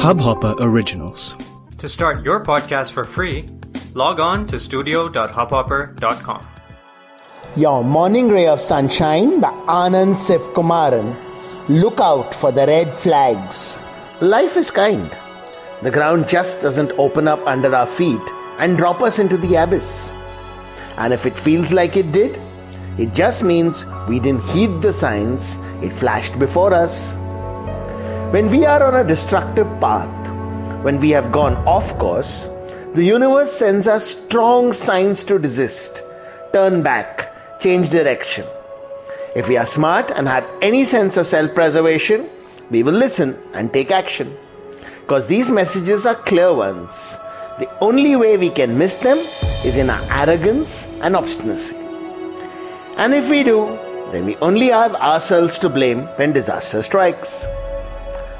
Hubhopper Originals. To start your podcast for free, log on to studio.hubhopper.com. Your Morning Ray of Sunshine by Anand Sivkumaran. Look out for the red flags. Life is kind. The ground just doesn't open up under our feet and drop us into the abyss. And if it feels like it did, it just means we didn't heed the signs it flashed before us. When we are on a destructive path, when we have gone off course, the universe sends us strong signs to desist, turn back, change direction. If we are smart and have any sense of self preservation, we will listen and take action. Because these messages are clear ones. The only way we can miss them is in our arrogance and obstinacy. And if we do, then we only have ourselves to blame when disaster strikes.